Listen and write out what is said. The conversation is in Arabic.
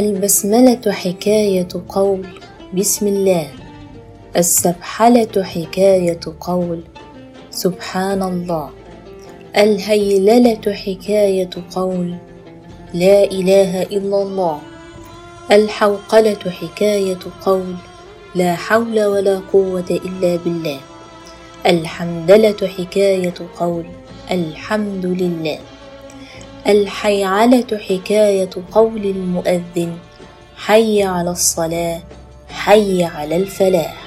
البسملة حكاية قول. بسم الله. السبحلة حكاية قول. سبحان الله. الهيللة حكاية قول. لا إله إلا الله. الحوقلة حكاية قول. لا حول ولا قوة إلا بالله. الحمدلة حكاية قول. الحمد لله. الحيعلة حكاية قول المؤذن حي على الصلاة حي على الفلاح.